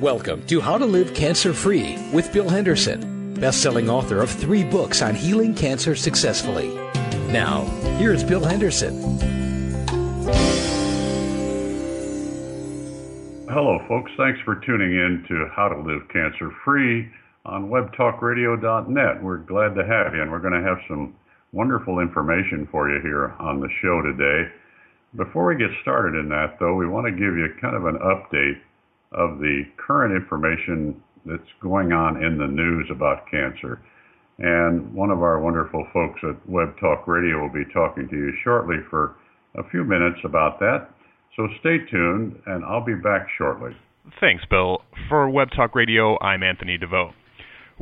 Welcome to How to Live Cancer Free with Bill Henderson, best-selling author of three books on healing cancer successfully. Now, here's Bill Henderson. Hello, folks. Thanks for tuning in to How to Live Cancer Free on webtalkradio.net. We're glad to have you, and we're going to have some wonderful information for you here on the show today. Before we get started in that, though, we want to give you kind of an update of the current information that's going on in the news about cancer. And one of our wonderful folks at Web Talk Radio will be talking to you shortly for a few minutes about that. So stay tuned, and I'll be back shortly. Thanks, Bill. For Web Talk Radio, I'm Anthony DeVoe.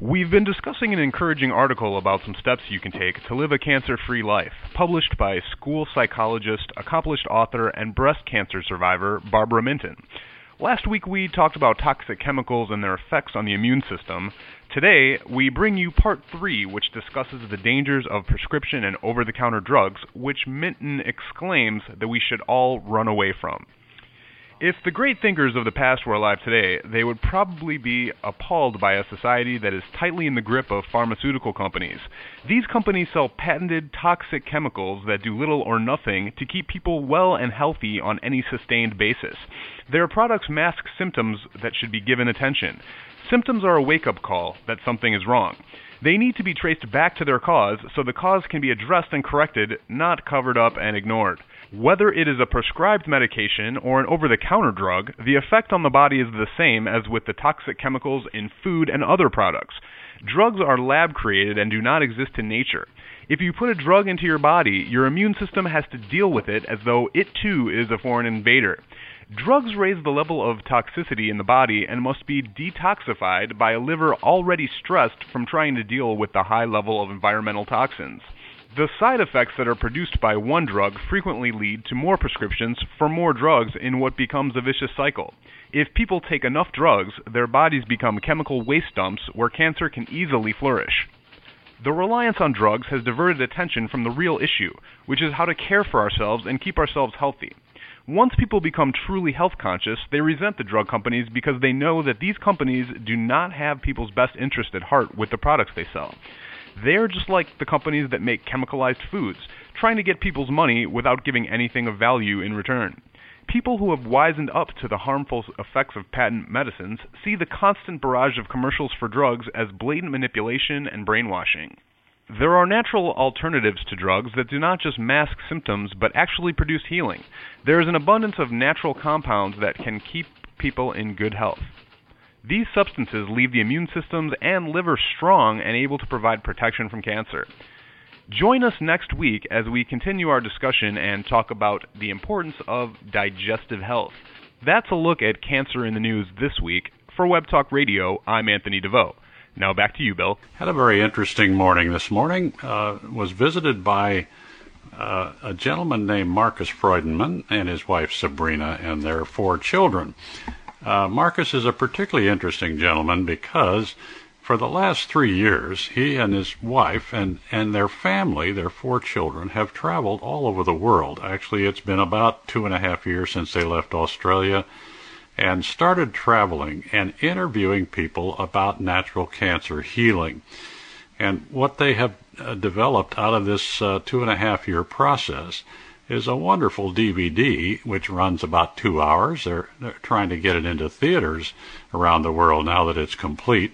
We've been discussing an encouraging article about some steps you can take to live a cancer free life, published by school psychologist, accomplished author, and breast cancer survivor Barbara Minton. Last week we talked about toxic chemicals and their effects on the immune system. Today we bring you part 3, which discusses the dangers of prescription and over the counter drugs, which Minton exclaims that we should all run away from. If the great thinkers of the past were alive today, they would probably be appalled by a society that is tightly in the grip of pharmaceutical companies. These companies sell patented toxic chemicals that do little or nothing to keep people well and healthy on any sustained basis. Their products mask symptoms that should be given attention. Symptoms are a wake up call that something is wrong. They need to be traced back to their cause so the cause can be addressed and corrected, not covered up and ignored. Whether it is a prescribed medication or an over the counter drug, the effect on the body is the same as with the toxic chemicals in food and other products. Drugs are lab created and do not exist in nature. If you put a drug into your body, your immune system has to deal with it as though it too is a foreign invader. Drugs raise the level of toxicity in the body and must be detoxified by a liver already stressed from trying to deal with the high level of environmental toxins. The side effects that are produced by one drug frequently lead to more prescriptions for more drugs in what becomes a vicious cycle. If people take enough drugs, their bodies become chemical waste dumps where cancer can easily flourish. The reliance on drugs has diverted attention from the real issue, which is how to care for ourselves and keep ourselves healthy. Once people become truly health conscious, they resent the drug companies because they know that these companies do not have people's best interest at heart with the products they sell. They're just like the companies that make chemicalized foods, trying to get people's money without giving anything of value in return. People who have wizened up to the harmful effects of patent medicines see the constant barrage of commercials for drugs as blatant manipulation and brainwashing. There are natural alternatives to drugs that do not just mask symptoms but actually produce healing. There is an abundance of natural compounds that can keep people in good health. These substances leave the immune systems and liver strong and able to provide protection from cancer. Join us next week as we continue our discussion and talk about the importance of digestive health. That's a look at cancer in the news this week. For Web Talk Radio, I'm Anthony DeVoe. Now back to you, Bill. Had a very interesting morning this morning. Uh, was visited by uh, a gentleman named Marcus Freudenmann and his wife Sabrina and their four children. Uh, Marcus is a particularly interesting gentleman because for the last three years, he and his wife and, and their family, their four children, have traveled all over the world. Actually, it's been about two and a half years since they left Australia and started traveling and interviewing people about natural cancer healing. And what they have uh, developed out of this uh, two and a half year process is a wonderful DVD which runs about two hours. They're, they're trying to get it into theaters around the world now that it's complete.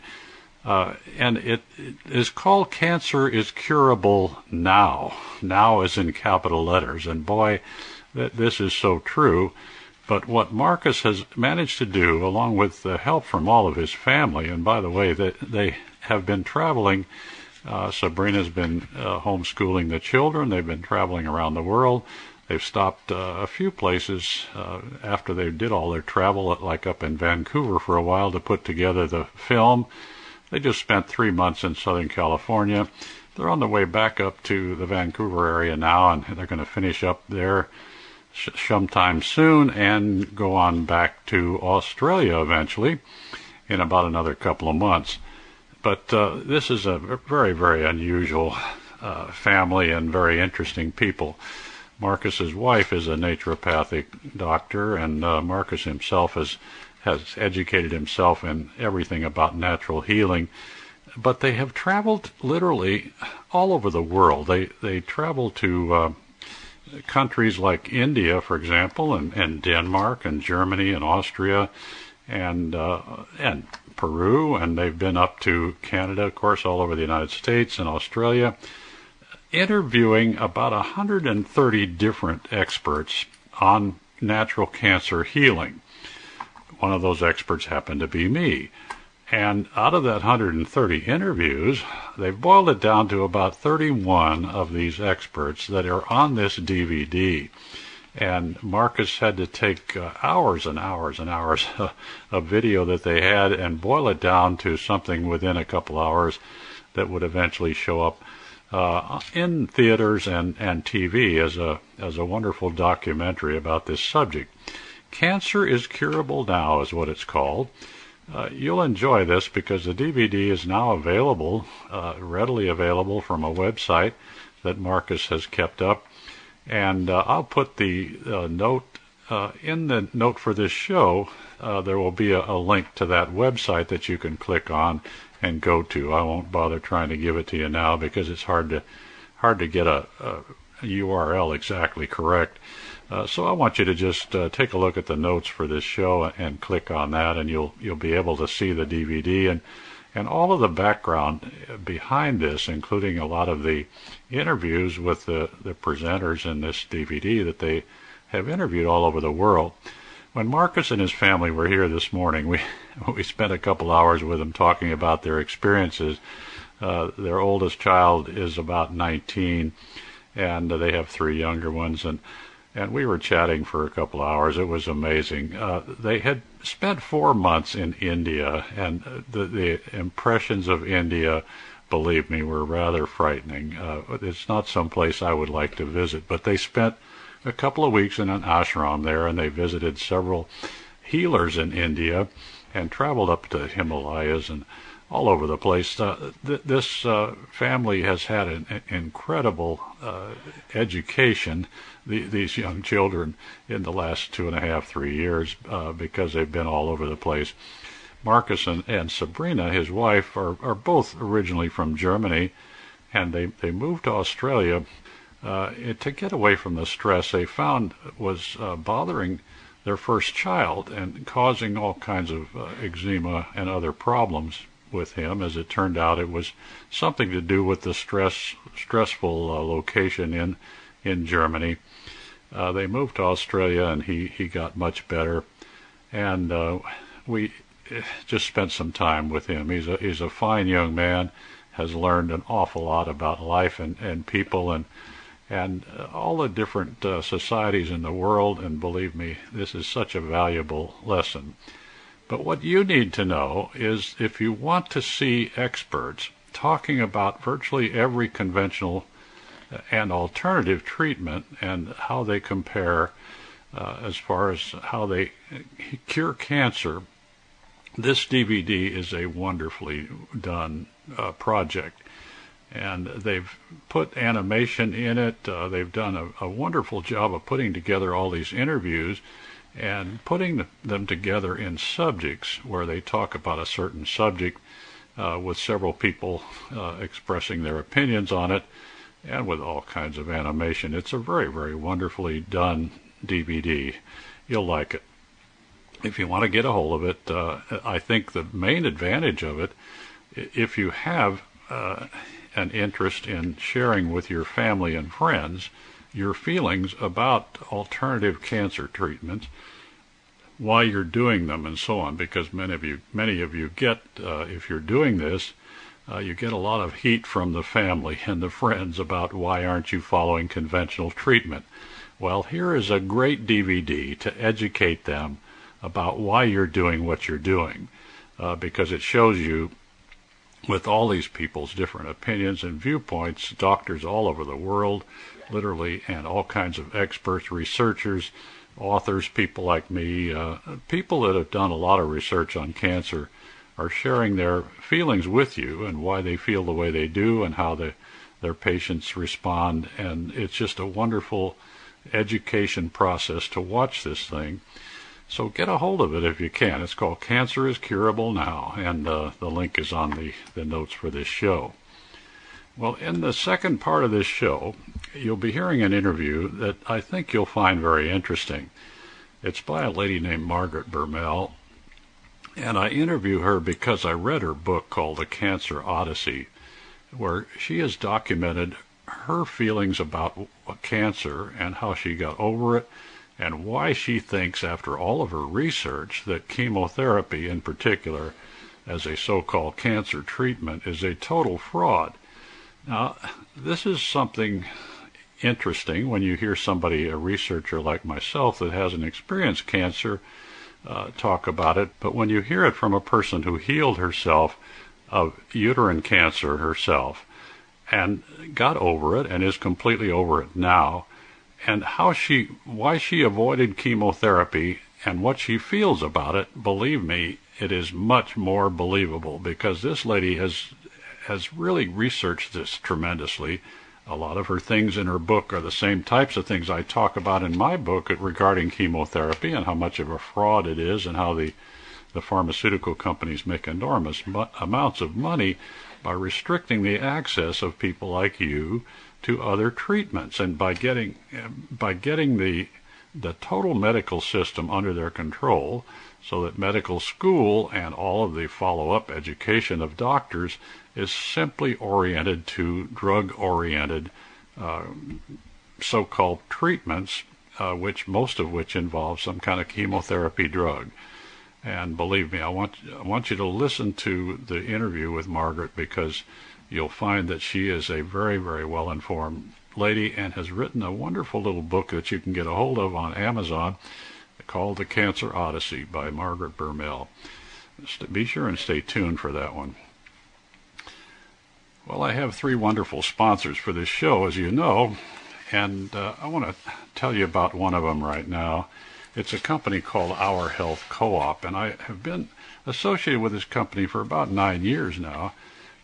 Uh, and it, it is called Cancer is Curable Now. Now is in capital letters. And boy, th- this is so true. But what Marcus has managed to do, along with the help from all of his family, and by the way, they, they have been traveling uh, Sabrina's been uh, homeschooling the children. They've been traveling around the world. They've stopped uh, a few places uh, after they did all their travel, like up in Vancouver for a while to put together the film. They just spent three months in Southern California. They're on the way back up to the Vancouver area now, and they're going to finish up there sometime soon and go on back to Australia eventually in about another couple of months. But uh, this is a very, very unusual uh, family and very interesting people. Marcus's wife is a naturopathic doctor, and uh, Marcus himself has has educated himself in everything about natural healing. But they have traveled literally all over the world. They they travel to uh, countries like India, for example, and, and Denmark and Germany and Austria and uh, and Peru, and they've been up to Canada, of course, all over the United States and Australia, interviewing about 130 different experts on natural cancer healing. One of those experts happened to be me. And out of that 130 interviews, they've boiled it down to about 31 of these experts that are on this DVD. And Marcus had to take uh, hours and hours and hours of video that they had and boil it down to something within a couple hours that would eventually show up uh, in theaters and, and TV as a as a wonderful documentary about this subject. Cancer is curable now, is what it's called. Uh, you'll enjoy this because the DVD is now available, uh, readily available from a website that Marcus has kept up. And uh, I'll put the uh, note uh, in the note for this show. Uh, there will be a, a, link to that website that you can click on and go to. I won't bother trying to give it to you now because it's hard to hard to get a, a URL exactly correct. Uh, so I want you to just uh, take a look at the notes for this show and click on that, and you'll you'll be able to see the DVD and and all of the background behind this, including a lot of the interviews with the the presenters in this DVD that they have interviewed all over the world. When Marcus and his family were here this morning, we we spent a couple hours with them talking about their experiences. Uh, their oldest child is about 19, and they have three younger ones, and and we were chatting for a couple of hours. It was amazing. Uh, they had spent four months in India, and the, the impressions of India, believe me, were rather frightening. Uh, it's not some place I would like to visit, but they spent a couple of weeks in an ashram there, and they visited several healers in India, and traveled up to Himalayas and all over the place. Uh, th- this uh, family has had an, an incredible uh, education the, these young children in the last two and a half, three years uh, because they've been all over the place. Marcus and, and Sabrina, his wife, are, are both originally from Germany, and they, they moved to Australia uh, to get away from the stress they found was uh, bothering their first child and causing all kinds of uh, eczema and other problems with him. As it turned out, it was something to do with the stress stressful uh, location in in Germany. Uh, they moved to Australia, and he he got much better, and uh, we eh, just spent some time with him. He's a he's a fine young man, has learned an awful lot about life and and people and and uh, all the different uh, societies in the world. And believe me, this is such a valuable lesson. But what you need to know is if you want to see experts talking about virtually every conventional and alternative treatment and how they compare uh, as far as how they cure cancer, this DVD is a wonderfully done uh, project. And they've put animation in it. Uh, they've done a, a, wonderful job of putting together all these interviews and putting them together in subjects where they talk about a certain subject uh, with several people uh, expressing their opinions on it and with all kinds of animation. It's a very, very wonderfully done DVD. You'll like it. If you want to get a hold of it, uh, I think the main advantage of it, if you have uh, an interest in sharing with your family and friends your feelings about alternative cancer treatments, why you're doing them, and so on, because many of you, many of you get, uh, if you're doing this, uh, you get a lot of heat from the family and the friends about why aren't you following conventional treatment. Well, here is a great DVD to educate them about why you're doing what you're doing, uh, because it shows you with all these people's different opinions and viewpoints, doctors all over the world, literally, and all kinds of experts, researchers, authors, people like me, uh, people that have done a lot of research on cancer are sharing their feelings with you and why they feel the way they do and how the, their patients respond. And it's just a wonderful education process to watch this thing. So get a hold of it if you can. It's called Cancer is Curable Now, and uh, the link is on the, the notes for this show. Well, in the second part of this show, you'll be hearing an interview that I think you'll find very interesting. It's by a lady named Margaret Bermel, and I interview her because I read her book called The Cancer Odyssey, where she has documented her feelings about cancer and how she got over it and why she thinks, after all of her research, that chemotherapy in particular, as a so called cancer treatment, is a total fraud. Now, this is something interesting when you hear somebody, a researcher like myself, that hasn't experienced cancer, uh, talk about it, but when you hear it from a person who healed herself of uterine cancer herself and got over it and is completely over it now, and how she why she avoided chemotherapy and what she feels about it believe me it is much more believable because this lady has has really researched this tremendously a lot of her things in her book are the same types of things I talk about in my book regarding chemotherapy and how much of a fraud it is and how the the pharmaceutical companies make enormous mo- amounts of money by restricting the access of people like you to other treatments. And by getting by getting the the total medical system under their control so that medical school and all of the follow-up education of doctors is simply oriented to drug-oriented uh, so-called treatments, uh, which most of which involve some kind of chemotherapy drug. And believe me, I want I want you to listen to the interview with Margaret because you'll find that she is a very, very well informed lady and has written a wonderful little book that you can get a hold of on Amazon called The Cancer Odyssey by Margaret Bermel. Be sure and stay tuned for that one. Well, I have three wonderful sponsors for this show, as you know, and uh, I want to tell you about one of them right now. It's a company called Our Health Co-op, and I have been associated with this company for about nine years now.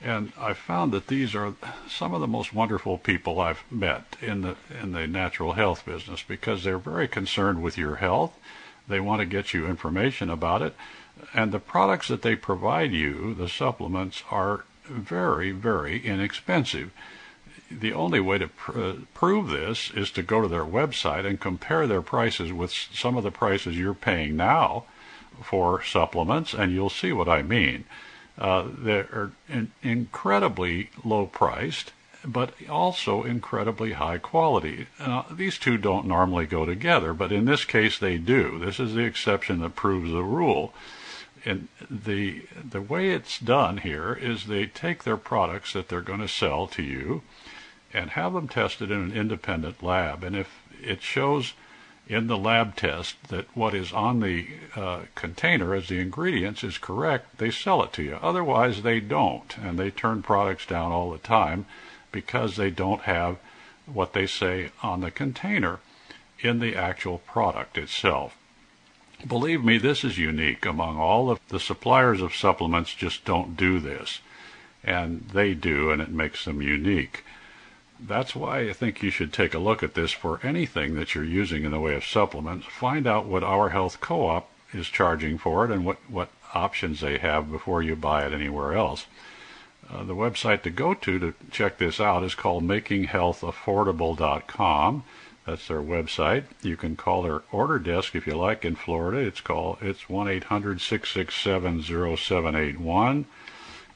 And I found that these are some of the most wonderful people I've met in the in the natural health business because they're very concerned with your health. They want to get you information about it, and the products that they provide you, the supplements, are very very inexpensive. The only way to pr- prove this is to go to their website and compare their prices with some of the prices you're paying now for supplements, and you'll see what I mean. Uh, they're in, incredibly low priced, but also incredibly high quality. Uh, these two don't normally go together, but in this case they do. This is the exception that proves the rule. And the the way it's done here is they take their products that they're going to sell to you and have them tested in an independent lab. And if it shows in the lab test that what is on the uh, container as the ingredients is correct, they sell it to you. Otherwise, they don't, and they turn products down all the time because they don't have what they say on the container in the actual product itself. Believe me, this is unique among all of the suppliers of supplements just don't do this. And they do, and it makes them unique that's why I think you should take a look at this for anything that you're using in the way of supplements. Find out what Our Health Co-op is charging for it and what, what options they have before you buy it anywhere else. Uh, the website to go to to check this out is called makinghealthaffordable.com. That's their website. You can call their order desk if you like in Florida. It's called it's 1-800-667-0781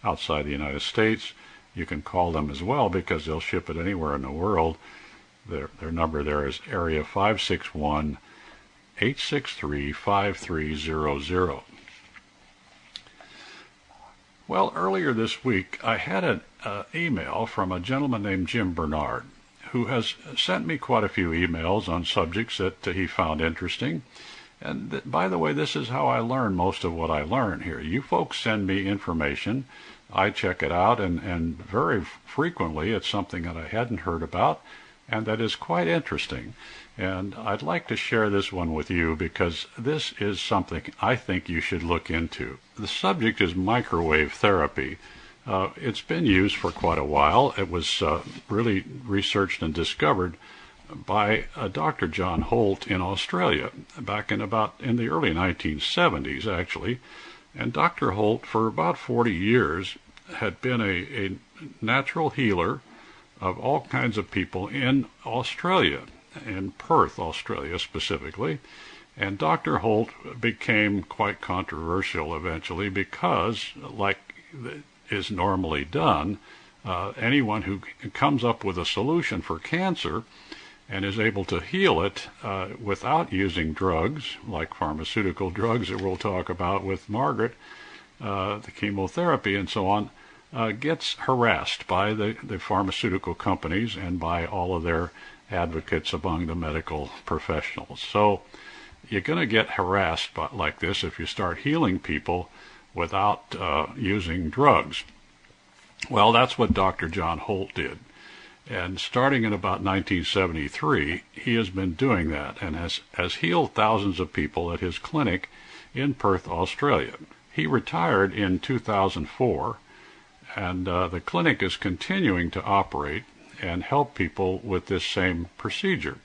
outside the United States. You can call them as well because they'll ship it anywhere in the world. Their, their number there is area 561 863 5300. Well, earlier this week, I had an uh, email from a gentleman named Jim Bernard who has sent me quite a few emails on subjects that he found interesting. And th- by the way, this is how I learn most of what I learn here. You folks send me information I check it out, and, and very frequently it's something that I hadn't heard about and that is quite interesting. And I'd like to share this one with you because this is something I think you should look into. The subject is microwave therapy. Uh, it's been used for quite a while. It was uh, really researched and discovered by a Dr. John Holt in Australia back in about in the early 1970s, actually. And Dr. Holt, for about 40 years, had been a, a natural healer of all kinds of people in Australia, in Perth, Australia specifically. And Dr. Holt became quite controversial eventually because, like is normally done, uh, anyone who comes up with a solution for cancer and is able to heal it uh, without using drugs, like pharmaceutical drugs that we'll talk about with Margaret, uh, the chemotherapy and so on, uh, gets harassed by the, the pharmaceutical companies and by all of their advocates among the medical professionals. So you're going to get harassed by, like this if you start healing people without uh, using drugs. Well, that's what Dr. John Holt did. And starting in about 1973, he has been doing that and has, has healed thousands of people at his clinic in Perth, Australia. He retired in 2004, and uh, the clinic is continuing to operate and help people with this same procedure.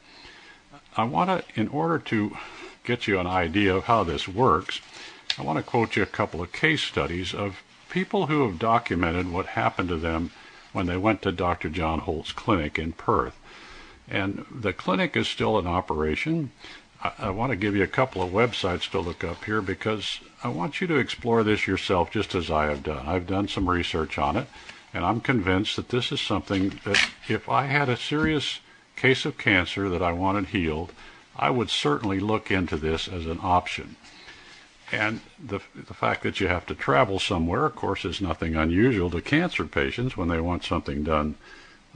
I want to, in order to get you an idea of how this works, I want to quote you a couple of case studies of people who have documented what happened to them when they went to Dr. John Holt's clinic in Perth. And the clinic is still in operation. I, I, want to give you a couple of websites to look up here because I want you to explore this yourself just as I have done. I've done some research on it, and I'm convinced that this is something that if I had a serious case of cancer that I wanted healed, I would certainly look into this as an option. And the, the fact that you have to travel somewhere, of course, is nothing unusual to cancer patients when they want something done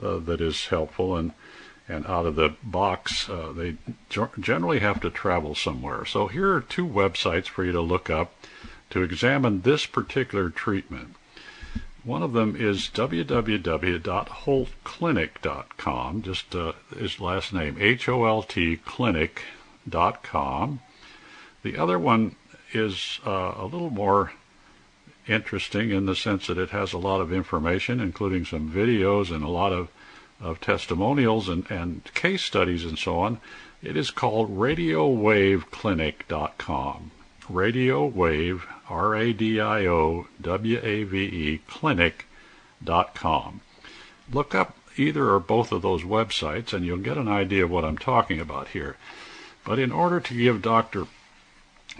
uh, that is helpful and, and out of the box. Uh, they generally have to travel somewhere. So here are two websites for you to look up to examine this particular treatment. One of them is www.holtclinic.com, just uh, his last name, H O L T clinic.com. The other one is uh, a little more interesting in the sense that it has a lot of information, including some videos and a lot of, of testimonials and, and case studies and so on. It is called RadioWaveClinic.com. Radio Wave, R A D I O W A V E, clinic.com. Look up either or both of those websites and you'll get an idea of what I'm talking about here. But in order to give Dr.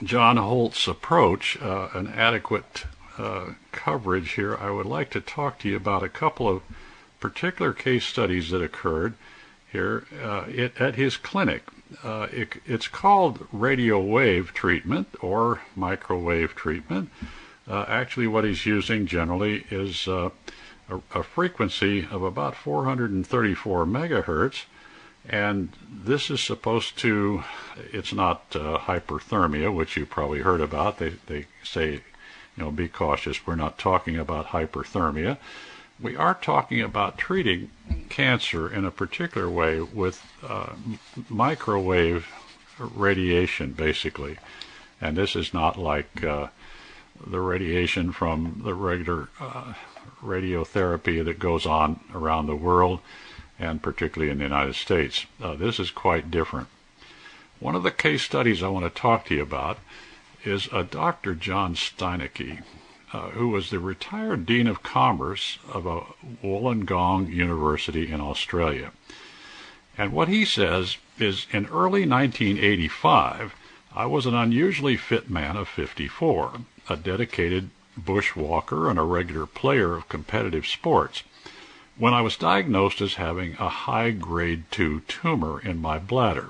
John Holt's approach uh, an adequate uh, coverage here, I would like to talk to you about a couple of particular case studies that occurred here uh, it, at his clinic. Uh, it, it's called radio wave treatment or microwave treatment. Uh, actually, what he's using generally is uh, a, a frequency of about 434 megahertz and this is supposed to, it's not uh, hyperthermia, which you probably heard about. They, they say, you know, be cautious. We're not talking about hyperthermia. We are talking about treating cancer in a particular way with uh, microwave radiation, basically. And this is not like uh, the radiation from the regular uh, radiotherapy that goes on around the world and particularly in the United States. Uh, this is quite different. One of the case studies I want to talk to you about is a Dr. John Steinecke, uh, who was the retired Dean of Commerce of a Wollongong University in Australia. And what he says is in early 1985, I was an unusually fit man of 54, a dedicated bushwalker and a regular player of competitive sports when I was diagnosed as having a high grade 2 tumor in my bladder.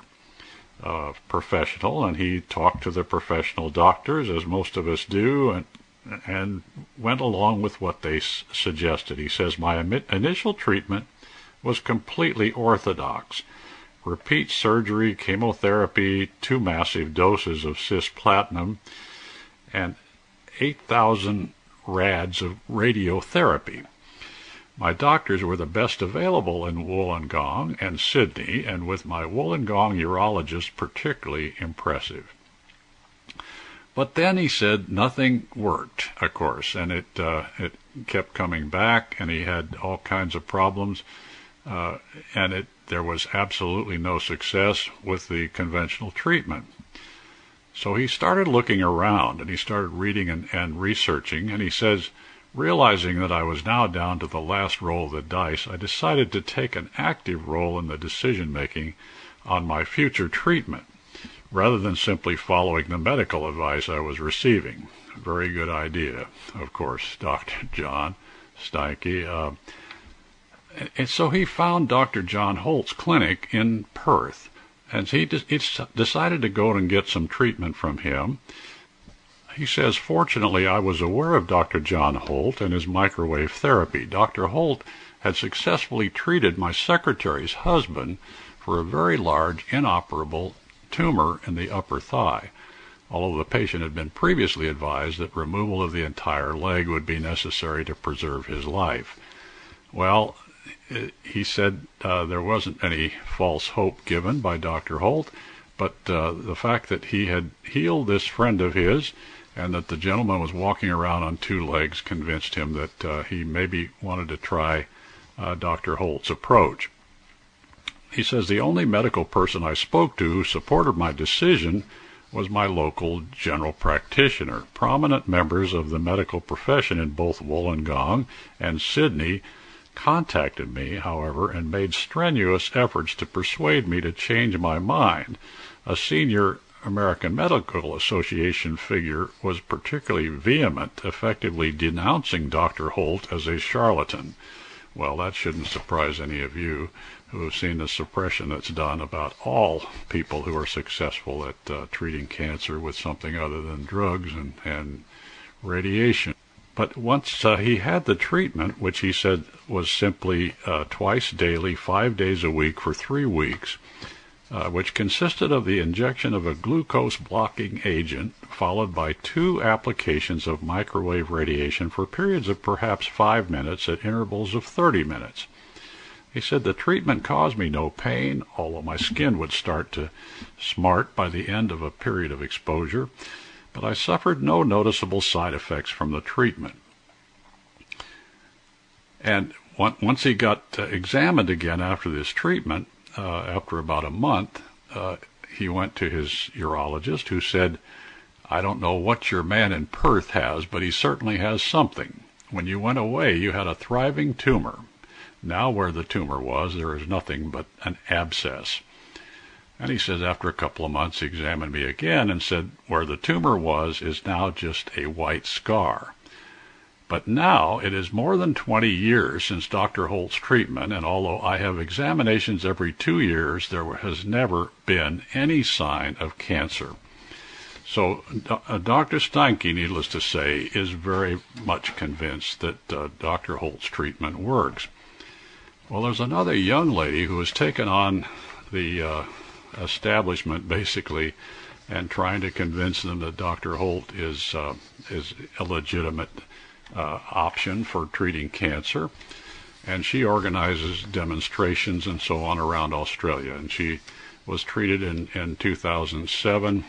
A professional, and he talked to the professional doctors, as most of us do, and, and went along with what they s- suggested. He says, My initial treatment was completely orthodox. Repeat surgery, chemotherapy, two massive doses of cisplatin, and 8,000 rads of radiotherapy. My doctors were the best available in Wollongong and Sydney, and with my Wollongong urologist particularly impressive. But then he said nothing worked, of course, and it uh, it kept coming back, and he had all kinds of problems. uh, and it, there was absolutely no success with the conventional treatment. So he started looking around and he started reading and, and researching, and he says, realizing that I was now down to the last roll of the dice, I decided to take an active role in the decision making on my future treatment rather than simply following the medical advice I was receiving. Very good idea, of course, Dr. John Steinke. Uh, and so he found Dr. John Holt's clinic in Perth, and he, de- he decided to go and get some treatment from him. He says, Fortunately, I was aware of Dr. John Holt and his microwave therapy. Dr. Holt had successfully treated my secretary's husband for a very large, inoperable tumor in the upper thigh, although the patient had been previously advised that removal of the entire leg would be necessary to preserve his life. Well, he said uh, there wasn't any false hope given by Dr. Holt, but uh, the fact that he had healed this friend of his and that the gentleman was walking around on two legs convinced him that uh, he maybe wanted to try uh, Dr. Holt's approach. He says the only medical person I spoke to who supported my decision was my local general practitioner. Prominent members of the medical profession in both Wollongong and Sydney contacted me, however, and made strenuous efforts to persuade me to change my mind. A senior American Medical Association figure was particularly vehement, effectively denouncing Dr. Holt as a charlatan. Well, that shouldn't surprise any of you who have seen the suppression that's done about all people who are successful at uh, treating cancer with something other than drugs and, and radiation. But once uh, he had the treatment, which he said was simply uh, twice daily, five days a week for three weeks, uh, which consisted of the injection of a glucose blocking agent followed by two applications of microwave radiation for periods of perhaps five minutes at intervals of 30 minutes. He said the treatment caused me no pain, although my skin would start to smart by the end of a period of exposure, but I suffered no noticeable side effects from the treatment. And once he got uh, examined again after this treatment, uh, after about a month, uh, he went to his urologist who said, I don't know what your man in Perth has, but he certainly has something. When you went away, you had a thriving tumor. Now, where the tumor was, there is nothing but an abscess. And he says, after a couple of months, he examined me again and said, where the tumor was is now just a white scar. But now it is more than 20 years since Dr. Holt's treatment, and although I have examinations every two years, there has never been any sign of cancer. So uh, Dr. Steinke, needless to say, is very much convinced that uh, Dr. Holt's treatment works. Well, there's another young lady who has taken on the uh, establishment basically and trying to convince them that Dr. Holt is uh, is a legitimate uh, option for treating cancer. And she organizes demonstrations and so on around Australia. And she was treated in, in 2007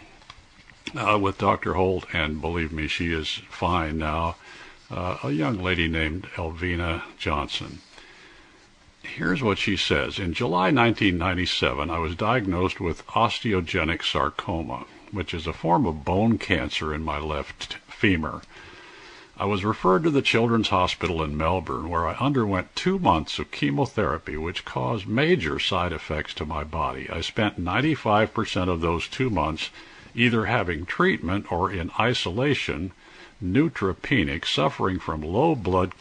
uh, with Dr. Holt, and believe me, she is fine now. Uh, a young lady named Elvina Johnson. Here's what she says. In July 1997, I was diagnosed with osteogenic sarcoma, which is a form of bone cancer in my left femur. I was referred to the Children's Hospital in Melbourne, where I underwent two months of chemotherapy, which caused major side effects to my body. I spent 95% of those two months either having treatment or in isolation neutropenic, suffering from low blood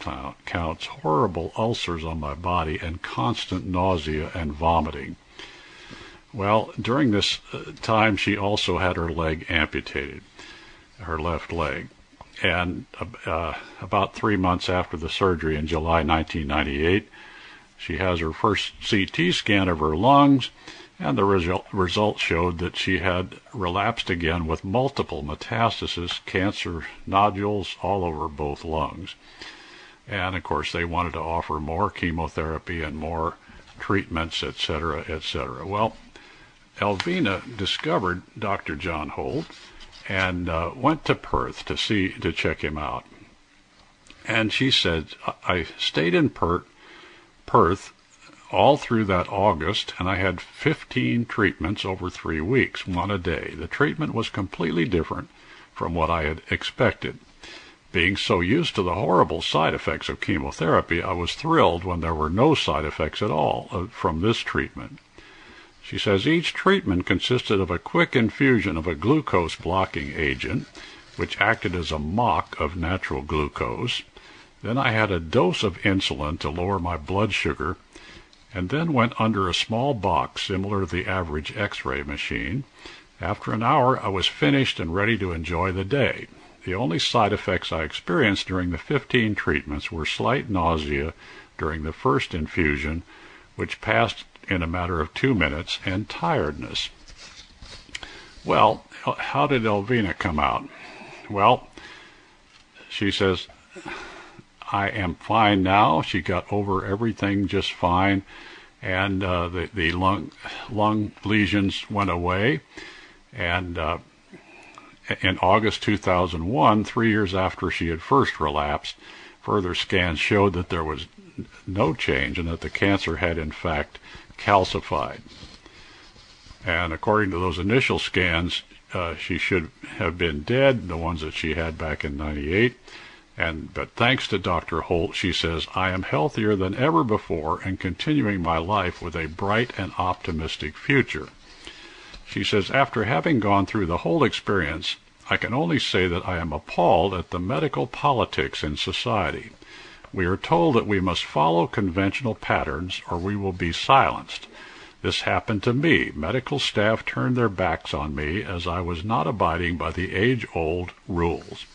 counts, horrible ulcers on my body, and constant nausea and vomiting. Well, during this uh, time, she also had her leg amputated, her left leg. And uh, about three months after the surgery in July 1998, she has her first CT scan of her lungs and the result, result showed that she had relapsed again with multiple metastases, cancer nodules all over both lungs. And of course, they wanted to offer more chemotherapy and more treatments, etc., etc. Well, Elvina discovered Dr. John Holt and uh, went to Perth to see to check him out. And she said, "I stayed in Perth, Perth all through that August, and I had 15 treatments over three weeks, one a day. The treatment was completely different from what I had expected. Being so used to the horrible side effects of chemotherapy, I was thrilled when there were no side effects at all uh, from this treatment. She says each treatment consisted of a quick infusion of a glucose blocking agent, which acted as a mock of natural glucose. Then I had a dose of insulin to lower my blood sugar, and then went under a small box similar to the average X-ray machine. After an hour, I was finished and ready to enjoy the day. The only side effects I experienced during the 15 treatments were slight nausea during the first infusion, which passed in a matter of two minutes, and tiredness. Well, how did Elvina come out? Well, she says, I am fine now. She got over everything just fine, and uh, the the lung lung lesions went away. And uh, in August 2001, three years after she had first relapsed, further scans showed that there was no change and that the cancer had in fact calcified. And according to those initial scans, uh, she should have been dead, the ones that she had back in 98. And but thanks to Dr. Holt, she says, I am healthier than ever before and continuing my life with a bright and optimistic future. She says, after having gone through the whole experience, I can only say that I am appalled at the medical politics in society. We are told that we must follow conventional patterns or we will be silenced. This happened to me. Medical staff turned their backs on me as I was not abiding by the age-old rules.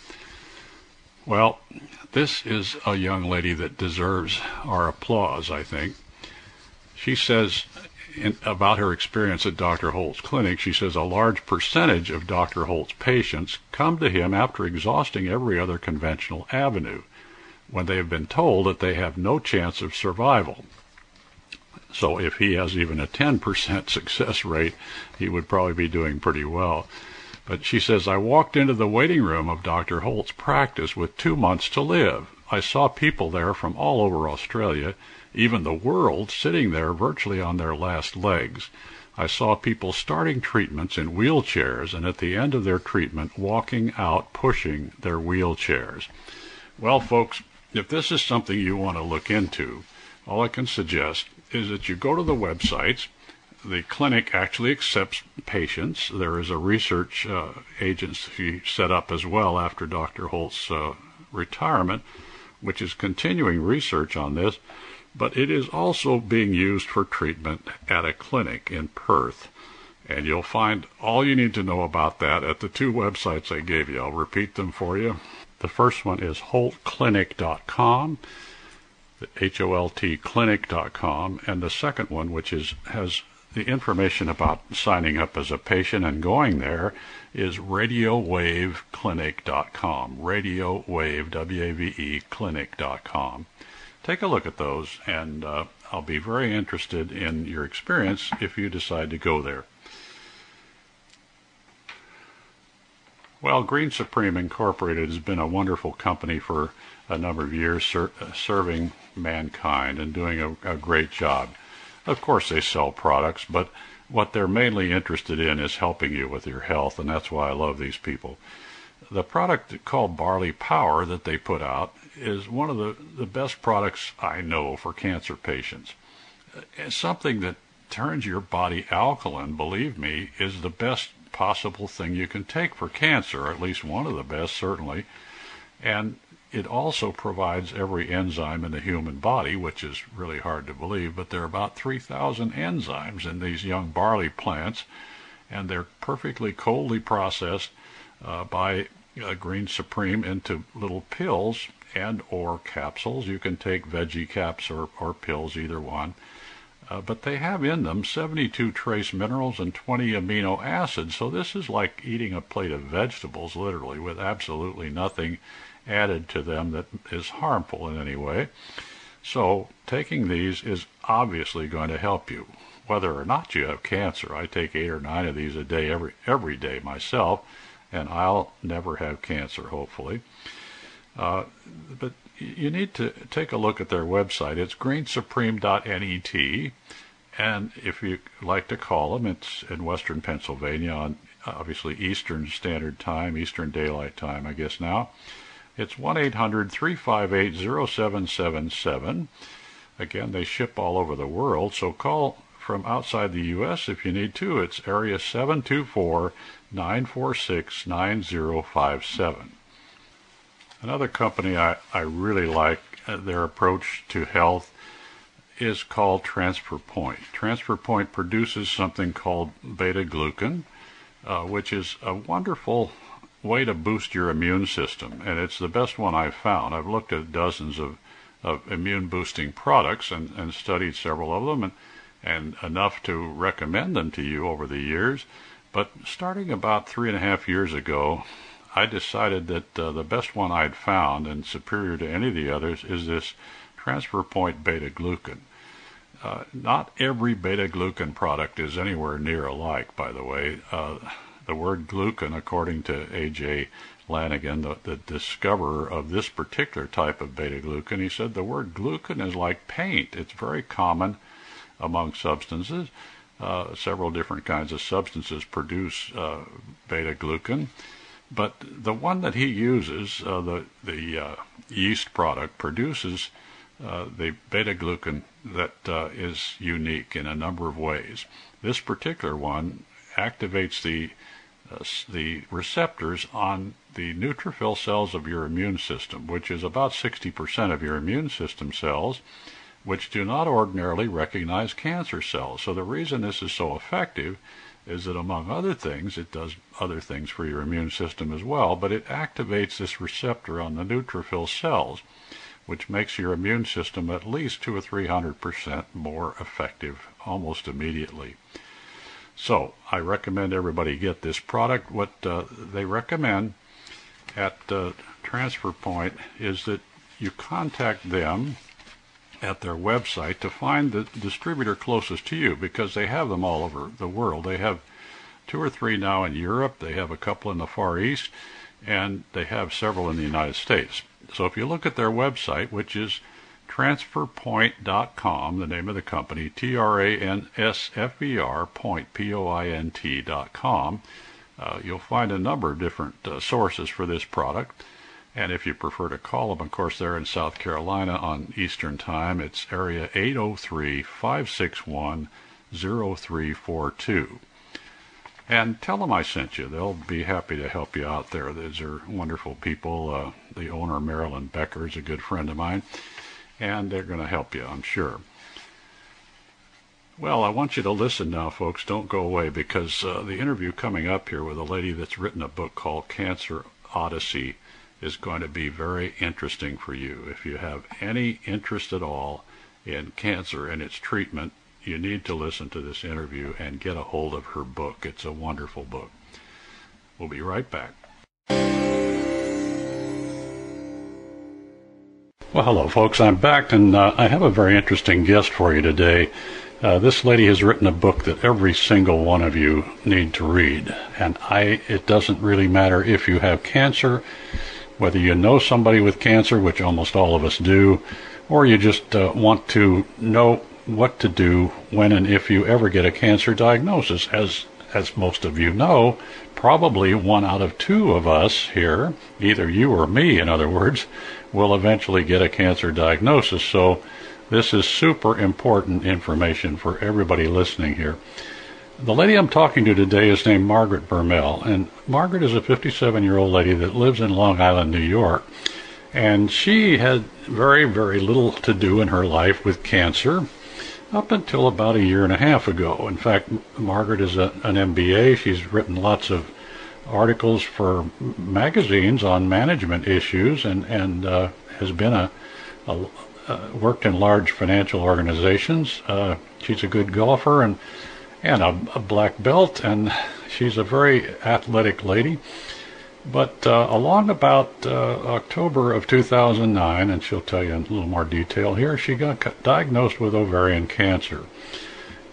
Well, this is a young lady that deserves our applause, I think. She says in, about her experience at Dr. Holt's clinic, she says a large percentage of Dr. Holt's patients come to him after exhausting every other conventional avenue when they have been told that they have no chance of survival. So if he has even a 10% success rate, he would probably be doing pretty well. But she says, I walked into the waiting room of Dr. Holt's practice with two months to live. I saw people there from all over Australia, even the world, sitting there virtually on their last legs. I saw people starting treatments in wheelchairs and at the end of their treatment walking out pushing their wheelchairs. Well, folks, if this is something you want to look into, all I can suggest is that you go to the websites the clinic actually accepts patients. There is a research uh, agency set up as well after Dr. Holt's uh, retirement, which is continuing research on this, but it is also being used for treatment at a clinic in Perth. And you'll find all you need to know about that at the two websites I gave you. I'll repeat them for you. The first one is holtclinic.com, H-O-L-T clinic.com, and the second one, which is has the information about signing up as a patient and going there is radiowaveclinic.com. Radiowave, W-A-V-E, clinic.com. Take a look at those, and uh, I'll be very interested in your experience if you decide to go there. Well, Green Supreme Incorporated has been a wonderful company for a number of years, ser- uh, serving mankind and doing a, a great job. Of course, they sell products, but what they're mainly interested in is helping you with your health, and that's why I love these people. The product called Barley Power that they put out is one of the, the best products I know for cancer patients. Uh, it's something that turns your body alkaline, believe me, is the best possible thing you can take for cancer, at least one of the best, certainly. And it also provides every enzyme in the human body, which is really hard to believe, but there are about 3,000 enzymes in these young barley plants, and they're perfectly coldly processed uh, by uh, Green Supreme into little pills and or capsules. You can take veggie caps or, or pills, either one. Uh, but they have in them 72 trace minerals and 20 amino acids. So this is like eating a plate of vegetables, literally, with absolutely nothing added to them that is harmful in any way. So taking these is obviously going to help you. Whether or not you have cancer, I take eight or nine of these a day every every day myself, and I'll never have cancer, hopefully. Uh, but you need to take a look at their website. It's greensupreme.net. And if you like to call them, it's in western Pennsylvania on obviously Eastern Standard Time, Eastern Daylight Time, I guess now. It's 1 800 358 0777. Again, they ship all over the world, so call from outside the U.S. if you need to. It's area 724 946 9057. Another company I, I really like, uh, their approach to health is called Transfer Point. Transfer Point produces something called beta glucan, uh, which is a wonderful way to boost your immune system, and it's the best one I've found. I've looked at dozens of, of immune boosting products and, and studied several of them, and, and enough to recommend them to you over the years. But starting about three and a half years ago, I decided that uh, the best one I'd found and superior to any of the others is this transfer point beta glucan. Uh, not every beta glucan product is anywhere near alike, by the way. Uh, the word glucan, according to A.J. Lanigan, the, the, discoverer of this particular type of beta glucan, he said the word glucan is like paint. It's very common among substances. Uh, several different kinds of substances produce uh, beta glucan. But the one that he uses, uh, the, the uh, yeast product, produces uh, the beta glucan that uh, is unique in a number of ways. This particular one activates the the receptors on the neutrophil cells of your immune system, which is about 60% of your immune system cells, which do not ordinarily recognize cancer cells. So the reason this is so effective is that among other things, it does other things for your immune system as well, but it activates this receptor on the neutrophil cells which makes your immune system at least two or three hundred percent more effective almost immediately. So I recommend everybody get this product. What uh, they recommend at uh, Transfer Point is that you contact them at their website to find the distributor closest to you because they have them all over the world. They have two or three now in Europe, they have a couple in the Far East, and they have several in the United States. So if you look at their website, which is transferpoint.com, the name of the company, T R A N S F E R, point, P O I N T.com, uh, you'll find a number of different uh, sources for this product. And if you prefer to call them, of course, they're in South Carolina on Eastern Time. It's area 803 561 0342. And tell them I sent you. They'll be happy to help you out there. These are wonderful people. Uh, the owner, Marilyn Becker, is a good friend of mine, and they're going to help you, I'm sure. Well, I want you to listen now, folks. Don't go away because uh, the interview coming up here with a lady that's written a book called Cancer Odyssey is going to be very interesting for you. If you have any interest at all in cancer and its treatment, you need to listen to this interview and get a hold of her book. It's a wonderful book. We'll be right back. Well, hello, folks. I'm back, and uh, I have a very interesting guest for you today. Uh, this lady has written a book that every single one of you need to read, and I. It doesn't really matter if you have cancer, whether you know somebody with cancer, which almost all of us do, or you just uh, want to know what to do when and if you ever get a cancer diagnosis. As as most of you know, probably one out of two of us here, either you or me, in other words, will eventually get a cancer diagnosis. So this is super important information for everybody listening here. The lady I'm talking to today is named Margaret Bermel, and Margaret is a 57 year old lady that lives in Long Island, New York. And she had very, very little to do in her life with cancer up until about a year and a half ago. In fact, Margaret is a, an MBA. She's written lots of articles for magazines on management issues and, and uh, has been a, a uh, worked in large financial organizations. Uh, she's a good golfer and and a, a, black belt, and she's a very athletic lady. But uh, along about uh, October of 2009, and she'll tell you in a little more detail here, she got diagnosed with ovarian cancer.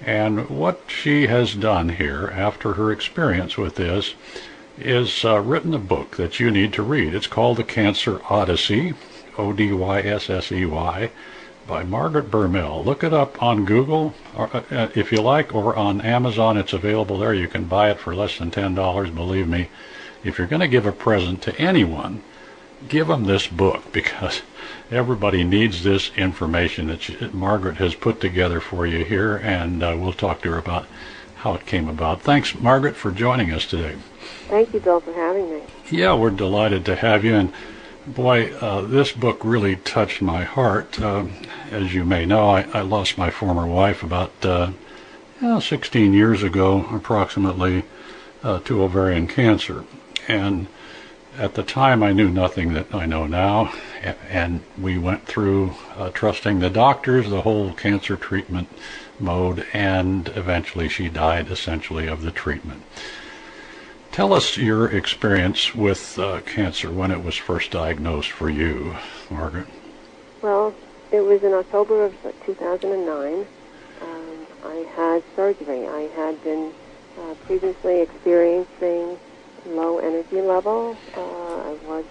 And what she has done here after her experience with this is uh, written a book that you need to read. It's called The Cancer Odyssey, O D Y S S E Y, by Margaret Bermel. Look it up on Google or, uh, uh, if you like, or on Amazon. It's available there. You can buy it for less than $10, believe me. If you're going to give a present to anyone, give them this book because everybody needs this information that she, Margaret has put together for you here, and uh, we'll talk to her about how it came about. Thanks, Margaret, for joining us today. Thank you, Bill, for having me. Yeah, we're delighted to have you. And boy, uh, this book really touched my heart. Uh, as you may know, I, I, lost my former wife about uh, 16 years ago, approximately, uh, to ovarian cancer. And at the time, I knew nothing that I know now. And we went through uh, trusting the doctors, the whole cancer treatment mode, and eventually she died essentially of the treatment. Tell us your experience with uh, cancer when it was first diagnosed for you, Margaret. Well, it was in October of 2009. Um, I had surgery. I had been uh, previously experiencing low energy level. Uh, I was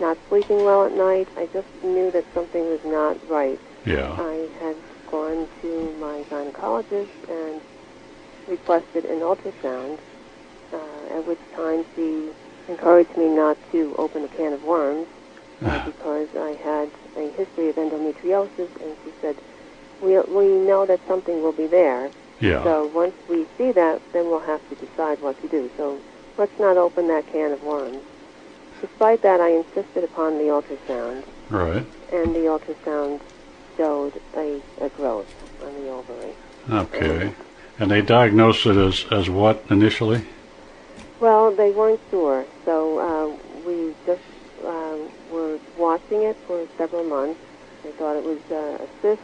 not sleeping well at night. I just knew that something was not right. Yeah. I had gone to my gynecologist and requested an ultrasound, at which time she encouraged me not to open a can of worms uh, because I had a history of endometriosis, and she said, we, we know that something will be there. Yeah. So once we see that, then we'll have to decide what to do. So let's not open that can of worms. Despite that, I insisted upon the ultrasound. Right. And the ultrasound showed a, a growth on the ovary. Okay. And they diagnosed it as, as what initially? Well, they weren't sure. So uh, we just um, were watching it for several months. They thought it was uh, a cyst,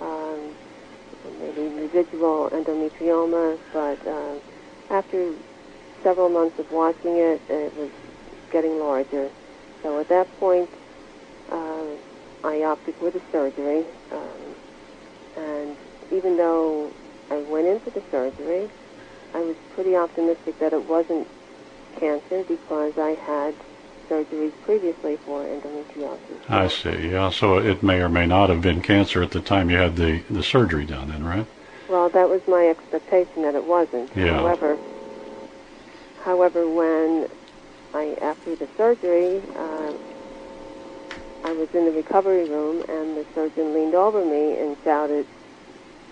um, maybe residual endometrioma, but uh, after several months of watching it, it was getting larger. So at that point, uh, I opted for the surgery. Um, and even though I went into the surgery, I was pretty optimistic that it wasn't cancer because I had surgeries previously for endometriosis. I see. Yeah, so it may or may not have been cancer at the time you had the, the surgery done, then, right? Well, that was my expectation that it wasn't. Yeah. However, however, when I after the surgery, uh, I was in the recovery room, and the surgeon leaned over me and shouted,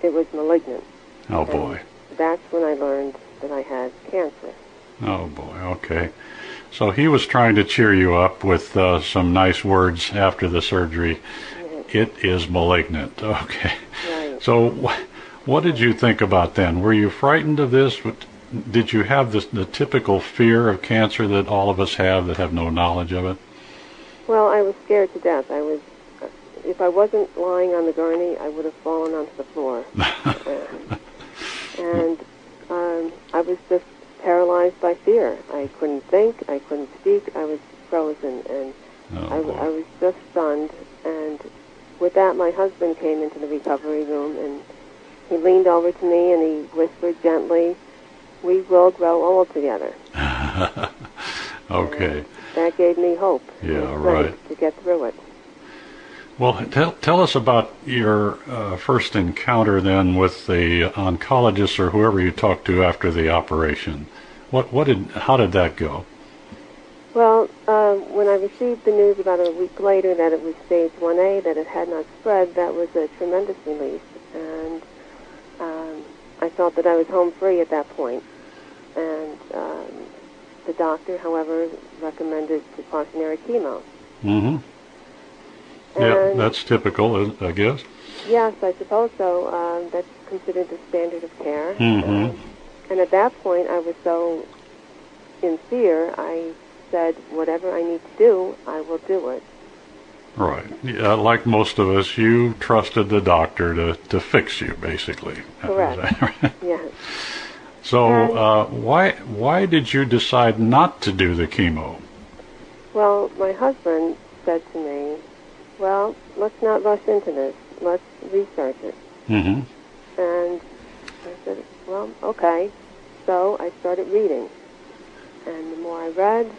"It was malignant." Oh boy. That's when I learned that I had cancer. Oh boy. Okay. So he was trying to cheer you up with uh, some nice words after the surgery. It is malignant. Okay. Right. So, wh- what did you think about then? Were you frightened of this? Did you have this, the typical fear of cancer that all of us have that have no knowledge of it? Well, I was scared to death. I was, uh, if I wasn't lying on the gurney, I would have fallen onto the floor. and um, I was just paralyzed by fear. I couldn't think. I couldn't speak. I was frozen, and Oh, I, boy. I was just stunned. And with that, my husband came into the recovery room, and he leaned over to me and he whispered gently, "We will grow old together." okay. That gave me hope. Yeah, right. To get through it. Well, tell, tell us about your uh, first encounter then with the oncologist or whoever you talked to after the operation. What, what did, how did that go? Well, uh, when I received the news about a week later that it was stage 1A, that it had not spread, that was a tremendous relief. And um, I felt that I was home free at that point. And um, the doctor, however, recommended precautionary chemo. Mm-hmm. Yeah, that's typical, I guess. Yes, I suppose so. Um, that's considered the standard of care. Mm-hmm. Um, and at that point, I was so in fear, I said, whatever I need to do, I will do it. Right. Yeah, like most of us, you trusted the doctor to, to fix you, basically. Correct. Yes. so, And- uh, why why did you decide not to do the chemo? Well, my husband said to me, well, let's not rush into this. Let's research it. Mm-hmm. And I said, well, okay. So I started reading. and the more I read,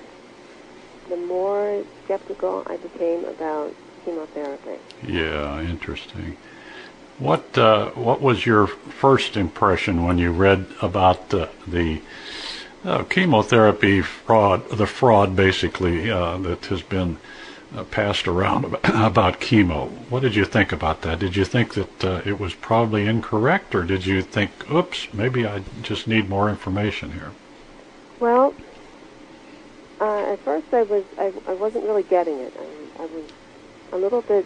the more skeptical I became about chemotherapy. Yeah, interesting. What uh, what was your first impression when you read about uh, the uh, chemotherapy fraud, the fraud basically uh, that has been passed around about chemo? What did you think about that? Did you think that uh, it was probably incorrect, or did you think, "Oops, maybe I just need more information here"? Well, uh, at first I was I, I wasn't really getting it. I, I was a little bit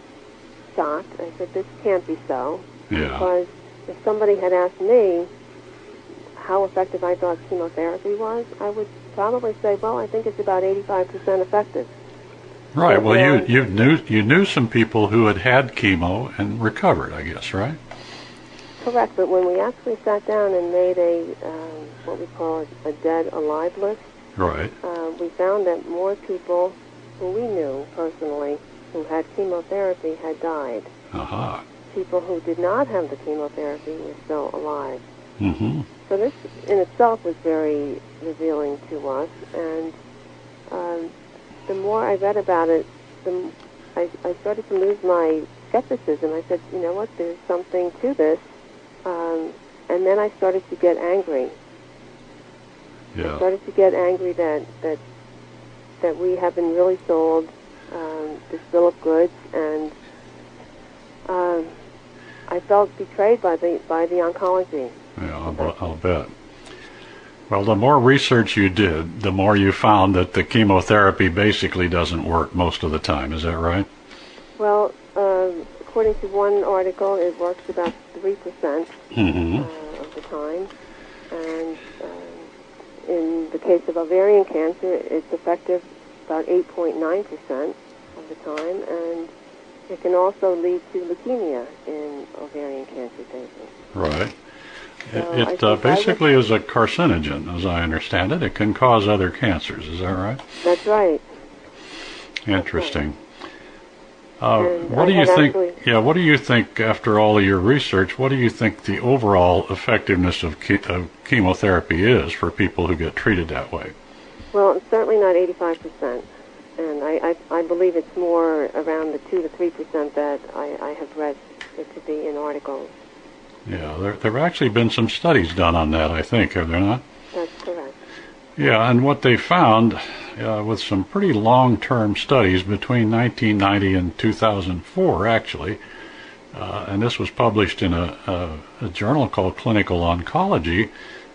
shocked. I said, "This can't be so," Yeah. because if somebody had asked me how effective I thought chemotherapy was, I would probably say, "Well, I think it's about 85% effective." Right. Well, you you knew you knew some people who had had chemo and recovered, I guess, right? Correct, but when we actually sat down and made a um, what we call a dead alive list, Right. uh, we found that more people who we knew personally who had chemotherapy had died. Aha. People who did not have the chemotherapy were still alive. Mm-hmm. So this in itself was very revealing to us, and um, the more I read about it, the I, I started to lose my skepticism. I said, you know what, there's something to this, um, and then I started to get angry. I started to get angry that that that we have been really sold um, this bill of goods, and um, I felt betrayed by the by the oncology. Yeah, I'll, I'll bet. Well, the more research you did, the more you found that the chemotherapy basically doesn't work most of the time. Is that right? Well, um, according to one article, it works about three percent Mm-hmm. uh, of the time, and um, in the case of ovarian cancer, it's effective about eight point nine percent of the time, and it can also lead to leukemia in ovarian cancer patients. Right. So It, it uh, think I would- basically is a carcinogen, as I understand it. It can cause other cancers. Is that right? That's right. Interesting. Uh, what do you think? Yeah, what do you think after all of your research? What do you think the overall effectiveness of, che- of chemotherapy is for people who get treated that way? Well, it's certainly not 85%. And I, I, I believe it's more around the 2 to 3% that I, I have read it to be in articles. Yeah, there there have actually been some studies done on that. I think, have there not? That's correct. Yeah, and what they found uh, with some pretty long-term studies between 1990 and 2004, actually, uh, and this was published in a, a, a journal called Clinical Oncology,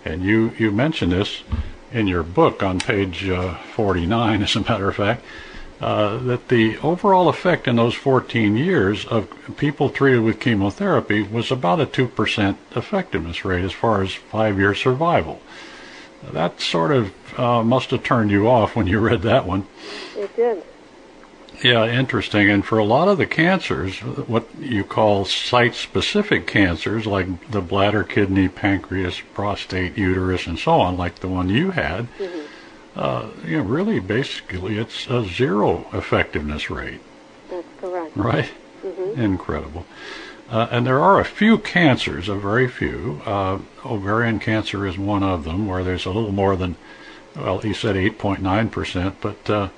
and you, you mentioned this in your book on page uh, 49, as a matter of fact, uh, that the overall effect in those 14 years of people treated with chemotherapy was about a 2% effectiveness rate as far as five-year survival. That sort of uh, must have turned you off when you read that one. It did. Yeah, interesting. And for a lot of the cancers, what you call site specific cancers, like the bladder, kidney, pancreas, prostate, uterus, and so on, like the one you had, uh, you know, really basically it's a zero effectiveness rate, That's correct. right? Mm-hmm. Incredible. Uh, and there are a few cancers, a very few. Uh, ovarian cancer is one of them, where there's a little more than, well, he said 8.9%, but uh,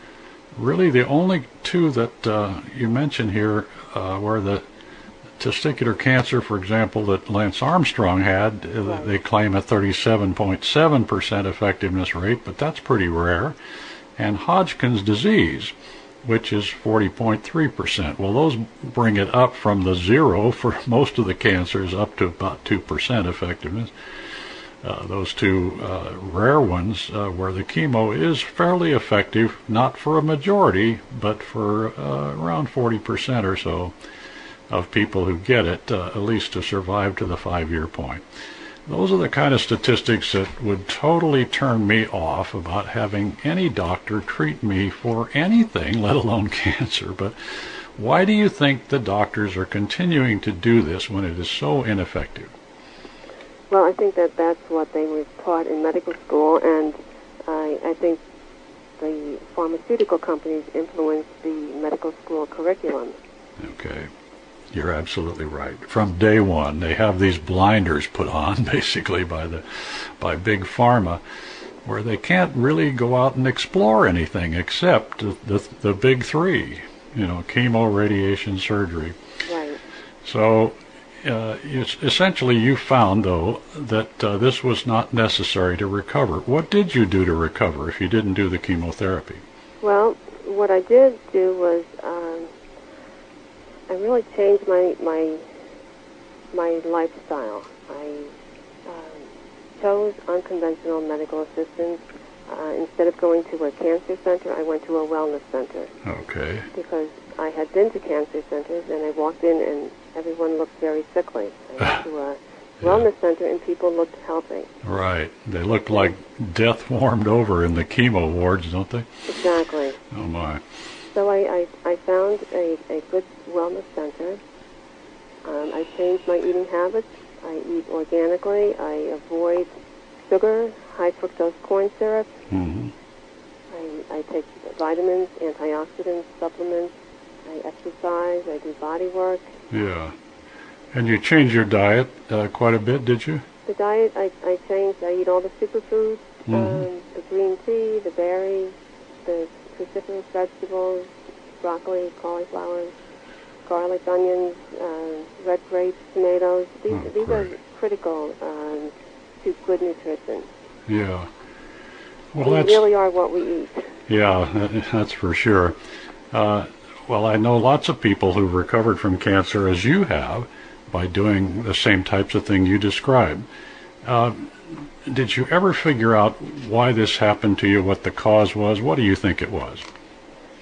really the only two that uh, you mentioned here uh, were the testicular cancer, for example, that Lance Armstrong had. uh, Right. They claim a 37.7% effectiveness rate, but that's pretty rare. And Hodgkin's disease, which is 40.3%. Well, those bring it up from the zero for most of the cancers up to about 2% effectiveness. Uh, those two uh, rare ones uh, where the chemo is fairly effective, not for a majority, but for uh, around 40% or so of people who get it, uh, at least to survive to the five year point. Those are the kind of statistics that would totally turn me off about having any doctor treat me for anything, let alone cancer. But why do you think the doctors are continuing to do this when it is so ineffective? Well, I think that that's what they were taught in medical school, and I, I think the pharmaceutical companies influence the medical school curriculum. Okay. You're absolutely right. From day one, they have these blinders put on, basically by the by big pharma, where they can't really go out and explore anything except the, the, the big three, you know, chemo, radiation, surgery. Right. So uh, it's essentially you found, though, that uh, this was not necessary to recover. What did you do to recover if you didn't do the chemotherapy? Well, what I did do was um, I really changed my my my lifestyle. I um, chose unconventional medical assistance. Uh, instead of going to a cancer center, I went to a wellness center Okay. because I had been to cancer centers and I walked in and everyone looked very sickly. I went to a wellness center and people looked healthy. Right. They look like death warmed over in the chemo wards, don't they? Exactly. Oh, my. So I, I, I found a, a good wellness center. Um, I changed my eating habits. I eat organically. I avoid sugar, high fructose corn syrup. hmm I, I take vitamins, antioxidants, supplements. I exercise. I do body work. Yeah. And you changed your diet uh, quite a bit, did you? The diet I, I changed. I eat all the superfoods, Mhm. um, the green tea, the berries, the cruciferous vegetables, broccoli, cauliflower, garlic, onions, uh, red grapes, tomatoes. These, Oh, these are critical um, to good nutrition. Yeah. Well, we that's really are what we eat. yeah, that's for sure. Uh, well, I know lots of people who've recovered from cancer, as you have, by doing the same types of thing you described. Uh, did you ever figure out why this happened to you? What the cause was? What do you think it was?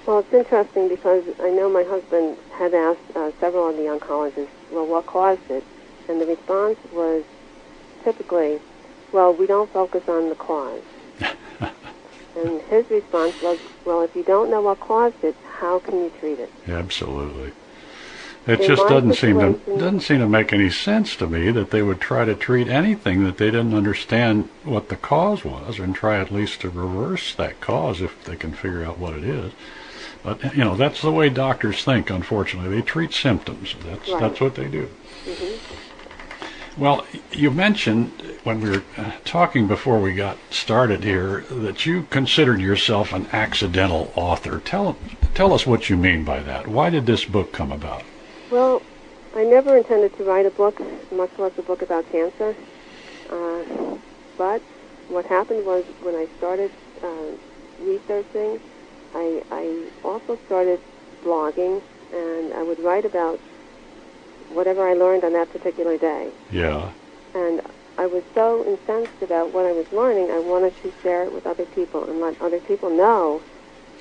Well, it's interesting because I know my husband had asked uh, several of the oncologists, well, what caused it? And the response was typically, well, we don't focus on the cause. and his response was, well, if you don't know what caused it, how can you treat it? Absolutely. It In just doesn't seem to doesn't seem to make any sense to me that they would try to treat anything that they didn't understand what the cause was, and try at least to reverse that cause if they can figure out what it is. But you know that's the way doctors think. Unfortunately, they treat symptoms. That's Right. that's what they do. hmm Well, you mentioned when we were uh, talking before we got started here that you considered yourself an accidental author. Tell tell us what you mean by that. Why did this book come about? Well, I never intended to write a book, much less a book about cancer. Uh, but what happened was when I started uh, researching, I, I also started blogging, and I would write about whatever I learned on that particular day. Yeah. And I was so incensed about what I was learning, I wanted to share it with other people and let other people know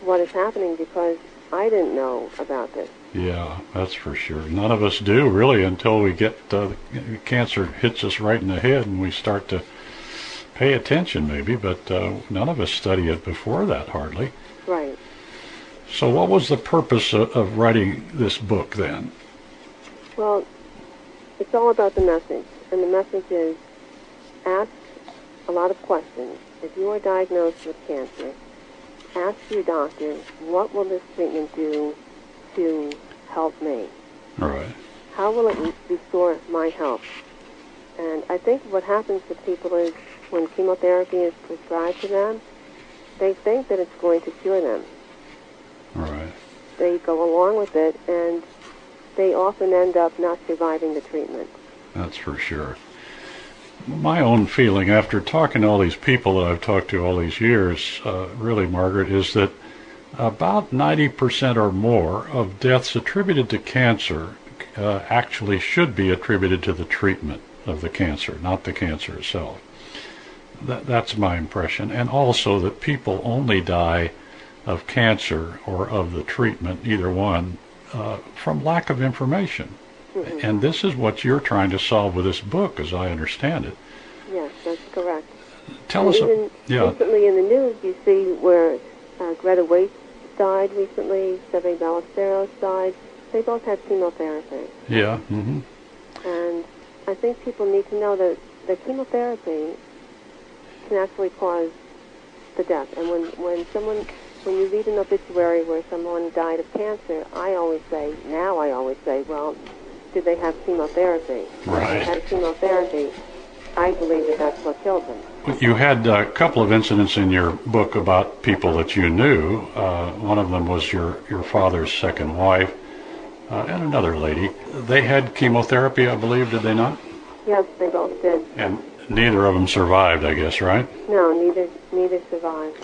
what is happening because I didn't know about this. Yeah, that's for sure. None of us do really until we get uh, cancer hits us right in the head and we start to pay attention, maybe. But uh, none of us study it before that, hardly. Right. So, what was the purpose of, of writing this book then? Well, it's all about the message. And the message is ask a lot of questions. If you are diagnosed with cancer, ask your doctor, what will this treatment do to help me? All right. How will it re- restore my health? And I think what happens to people is when chemotherapy is prescribed to them, they think that it's going to cure them. They go along with it, and they often end up not surviving the treatment. That's for sure. My own feeling after talking to all these people that I've talked to all these years, uh, really, Margaret, is that about 90% or more of deaths attributed to cancer uh, actually should be attributed to the treatment of the cancer, not the cancer itself. That, that's my impression. And also that people only die of cancer or of the treatment, either one, uh, from lack of information. And this is what you're trying to solve with this book, as I understand it. Yes, that's correct. Tell And us, even yeah, recently in the news, you see where uh, Greta Waitz died recently, Seve Ballesteros died. They both had chemotherapy. yeah, hmm And I think people need to know that the chemotherapy can actually cause the death. And when, when someone, when you read an obituary where someone died of cancer, I always say, now I always say, well, did they have chemotherapy? If they had chemotherapy, I believe that that's what killed them. You had a couple of incidents in your book about people that you knew. Uh, one of them was your, your father's second wife uh, and another lady. They had chemotherapy, I believe, did they not? Yes, they both did. And neither of them survived, I guess, right? No, neither neither survived.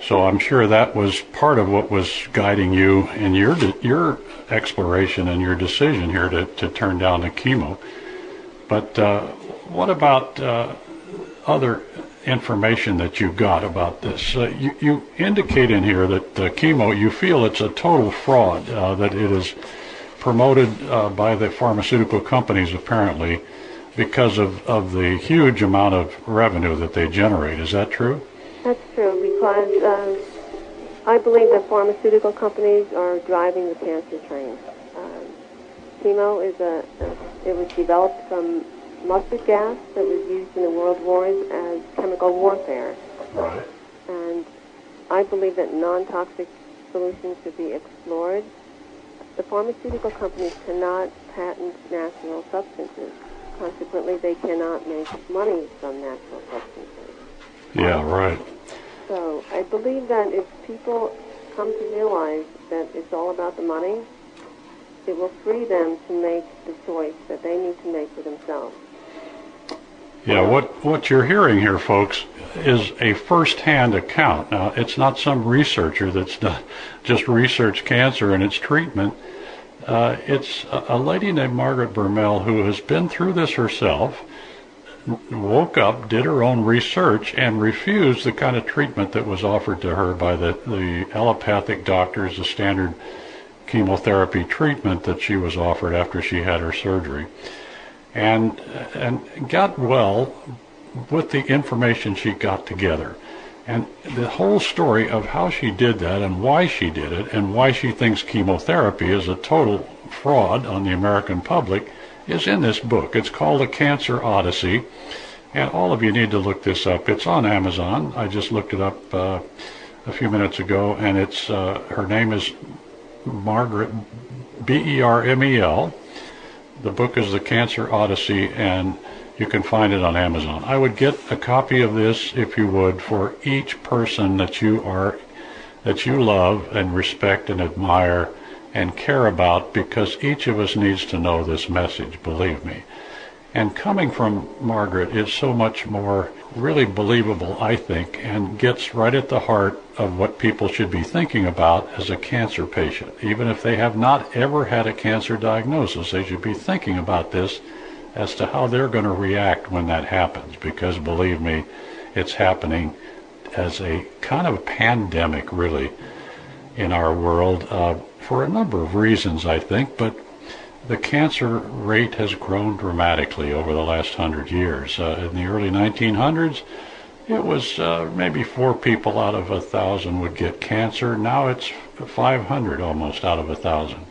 So I'm sure that was part of what was guiding you in your your exploration and your decision here to, to turn down the chemo. But uh, what about uh, other information that you got about this? Uh, you, you, indicate in here that the chemo, you feel it's a total fraud, uh, that it is promoted uh, by the pharmaceutical companies apparently because of, of the huge amount of revenue that they generate. Is that true? That's true because um, I believe that pharmaceutical companies are driving the cancer train. Um, chemo is a, a, it was developed from mustard gas that was used in the world wars as chemical warfare. Right. And I believe that non-toxic solutions should be explored. The pharmaceutical companies cannot patent natural substances. Consequently, they cannot make money from natural substances. Yeah, right. So I believe that if people come to realize that it's all about the money, it will free them to make the choice that they need to make for themselves. Yeah, what, what you're hearing here, folks, is a first-hand account. Now, it's not some researcher that's done, just researched cancer and its treatment. Uh, it's a, a lady named Margaret Bermel who has been through this herself, woke up, did her own research, and refused the kind of treatment that was offered to her by the, the allopathic doctors, the standard chemotherapy treatment that she was offered after she had her surgery and and got well with the information she got together. And the whole story of how she did that and why she did it and why she thinks chemotherapy is a total fraud on the American public is in this book. It's called The Cancer Odyssey. And all of you need to look this up. It's on Amazon. I just looked it up uh, a few minutes ago, and it's uh, her name is Margaret B E R M E L the book is The Cancer Odyssey, and you can find it on Amazon. I would get a copy of this, if you would, for each person that you are, that you love and respect and admire and care about, because each of us needs to know this message, believe me. And coming from Margaret is so much more really believable, I think, and gets right at the heart of what people should be thinking about as a cancer patient. Even if they have not ever had a cancer diagnosis, they should be thinking about this as to how they're going to react when that happens, because believe me, it's happening as a kind of pandemic, really, in our world uh, for a number of reasons, I think, but the cancer rate has grown dramatically over the last hundred years. Uh, in the early 1900s, it was uh, maybe four people out of a thousand would get cancer. Now it's 500 almost out of a thousand.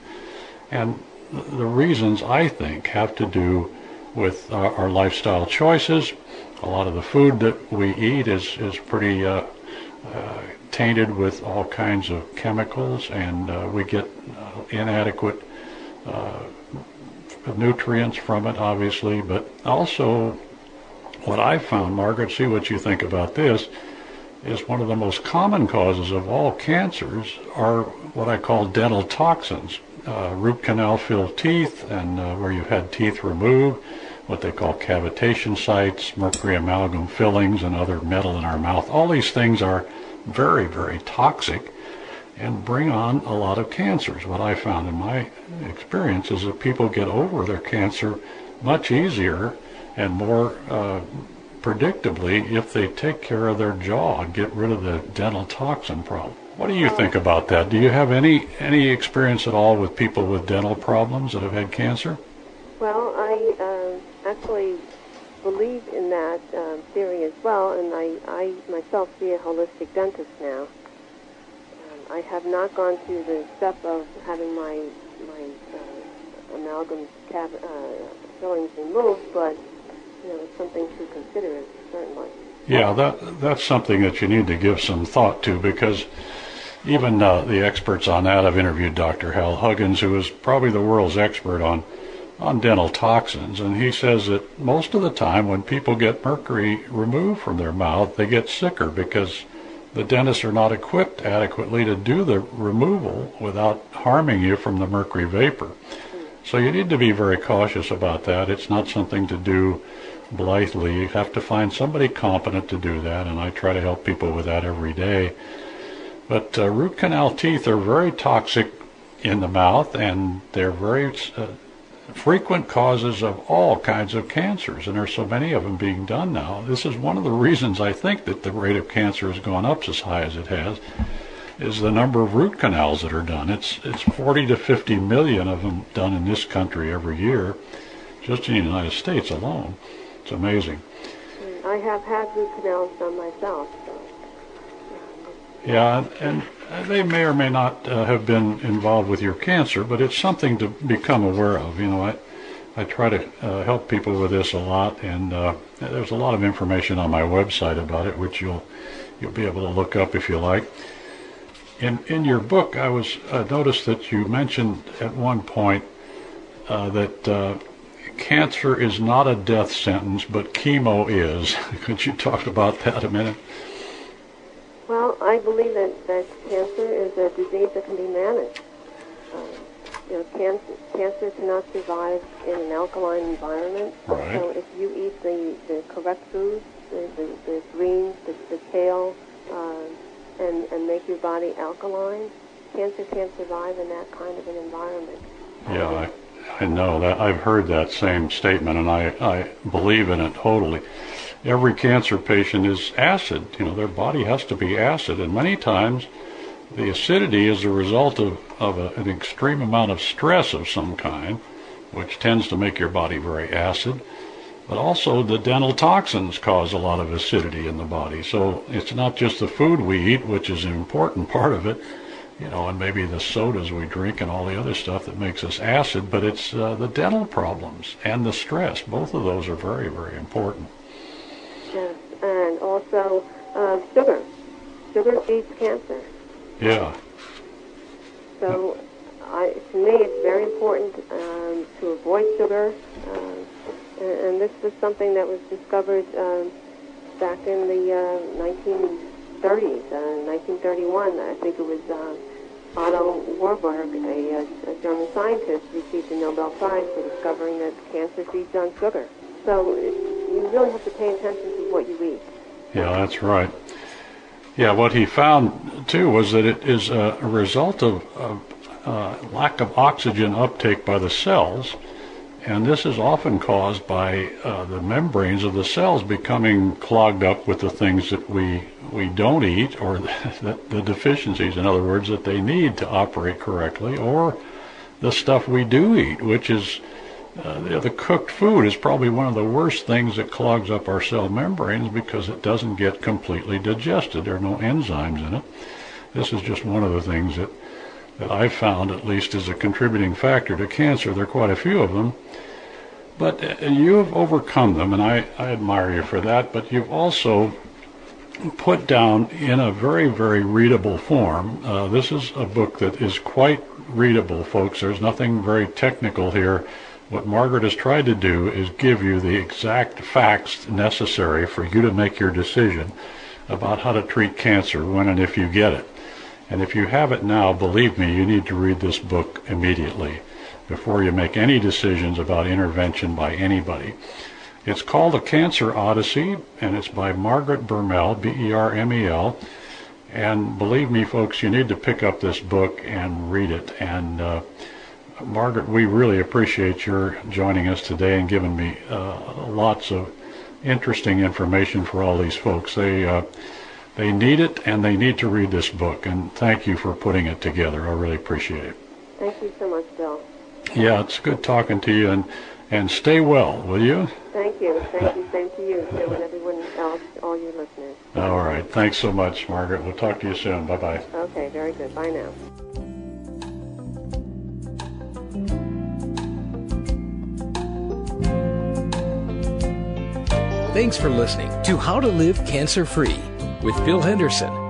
And the reasons, I think, have to do with our, our lifestyle choices. A lot of the food that we eat is, is pretty uh, uh tainted with all kinds of chemicals, and uh, we get uh, inadequate nutrients from it, obviously, but also what I've found, Margaret, see what you think about this, is one of the most common causes of all cancers are what I call dental toxins. Uh, root canal filled teeth and uh, where you've had teeth removed, what they call cavitation sites, mercury amalgam fillings, and other metal in our mouth. All these things are very, very toxic and bring on a lot of cancers. What I found in my experience is that people get over their cancer much easier and more uh, predictably if they take care of their jaw and get rid of the dental toxin problem. What do you think about that? Do you have any any experience at all with people with dental problems that have had cancer? Well, I uh, actually believe in that uh, theory as well, and I, I myself see a holistic dentist now. I have not gone through the step of having my my uh, amalgam uh, fillings removed, but you know, it's something to consider certainly. Yeah, that that's something that you need to give some thought to because even uh, the experts on that, I've interviewed Dr. Hal Huggins, who is probably the world's expert on on dental toxins, and he says that most of the time when people get mercury removed from their mouth, they get sicker because the dentists are not equipped adequately to do the removal without harming you from the mercury vapor. So you need to be very cautious about that. It's not something to do blithely. You have to find somebody competent to do that, and I try to help people with that every day. But uh, root canal teeth are very toxic in the mouth, and they're very uh, frequent causes of all kinds of cancers, and there's so many of them being done now. This is one of the reasons I think that the rate of cancer has gone up as high as it has, is the number of root canals that are done. It's it's 40 to 50 million of them done in this country every year, just in the United States alone. It's amazing. I have had root canals done myself. So. Yeah, and they may or may not uh, have been involved with your cancer, but it's something to become aware of. You know, I, I try to uh, help people with this a lot, and uh, there's a lot of information on my website about it, which you'll you'll be able to look up if you like. In in your book, I was uh, noticed that you mentioned at one point uh, that uh, cancer is not a death sentence, but chemo is. Could you talk about that a minute? Well, I believe that, that cancer is a disease that can be managed. Um, you know, cancer, cancer cannot survive in an alkaline environment. Right. So if you eat the, the correct foods, the, the, the greens, the, the kale, um, and, and make your body alkaline, cancer can't survive in that kind of an environment. Yeah, I, I know that. I've heard that same statement, and I, I believe in it totally. Every cancer patient is acid. You know, their body has to be acid, and many times the acidity is a result of, of a, an extreme amount of stress of some kind, which tends to make your body very acid. But also, the dental toxins cause a lot of acidity in the body. So it's not just the food we eat, which is an important part of it, you know, and maybe the sodas we drink and all the other stuff that makes us acid, but it's uh, the dental problems and the stress. Both of those are very, very important. Yes, and also uh, sugar. Sugar feeds cancer. Yeah. So, I, to me, it's very important um, to avoid sugar. Um, and, and this was something that was discovered um, back in the uh, 1930s, uh, 1931. I think it was uh, Otto Warburg, a, uh, a German scientist, received the Nobel Prize for discovering that cancer feeds on sugar. So you really have to pay attention to what you eat. Yeah, that's right. Yeah, what he found too was that it is a, a result of, of uh, lack of oxygen uptake by the cells, and this is often caused by uh, the membranes of the cells becoming clogged up with the things that we we don't eat, or the, the deficiencies, in other words, that they need to operate correctly, or the stuff we do eat, which is uh, the, the cooked food is probably one of the worst things that clogs up our cell membranes because it doesn't get completely digested. There are no enzymes in it. This is just one of the things that, that I've found, at least, is a contributing factor to cancer. There are quite a few of them. But uh, you have overcome them, and I, I admire you for that. But you've also put down in a very, very readable form. Uh, this is a book that is quite readable, folks. There's nothing very technical here. What Margaret has tried to do is give you the exact facts necessary for you to make your decision about how to treat cancer when and if you get it. And if you have it now, believe me, you need to read this book immediately before you make any decisions about intervention by anybody. It's called A Cancer Odyssey, and it's by Margaret Bermel, B-E-R-M-E-L. And believe me, folks, you need to pick up this book and read it. And uh, Margaret, we really appreciate your joining us today and giving me uh, lots of interesting information for all these folks. They uh, they need it and they need to read this book. And thank you for putting it together. I really appreciate it. Thank you so much, Bill. Yeah, it's good talking to you and and stay well, will you? Thank you. Thank you. Same to you, too, and everyone else, all your listeners. All right. Thanks so much, Margaret. We'll talk to you soon. Bye bye. Okay, very good. Bye now. Thanks for listening to How to Live Cancer Free with Bill Henderson.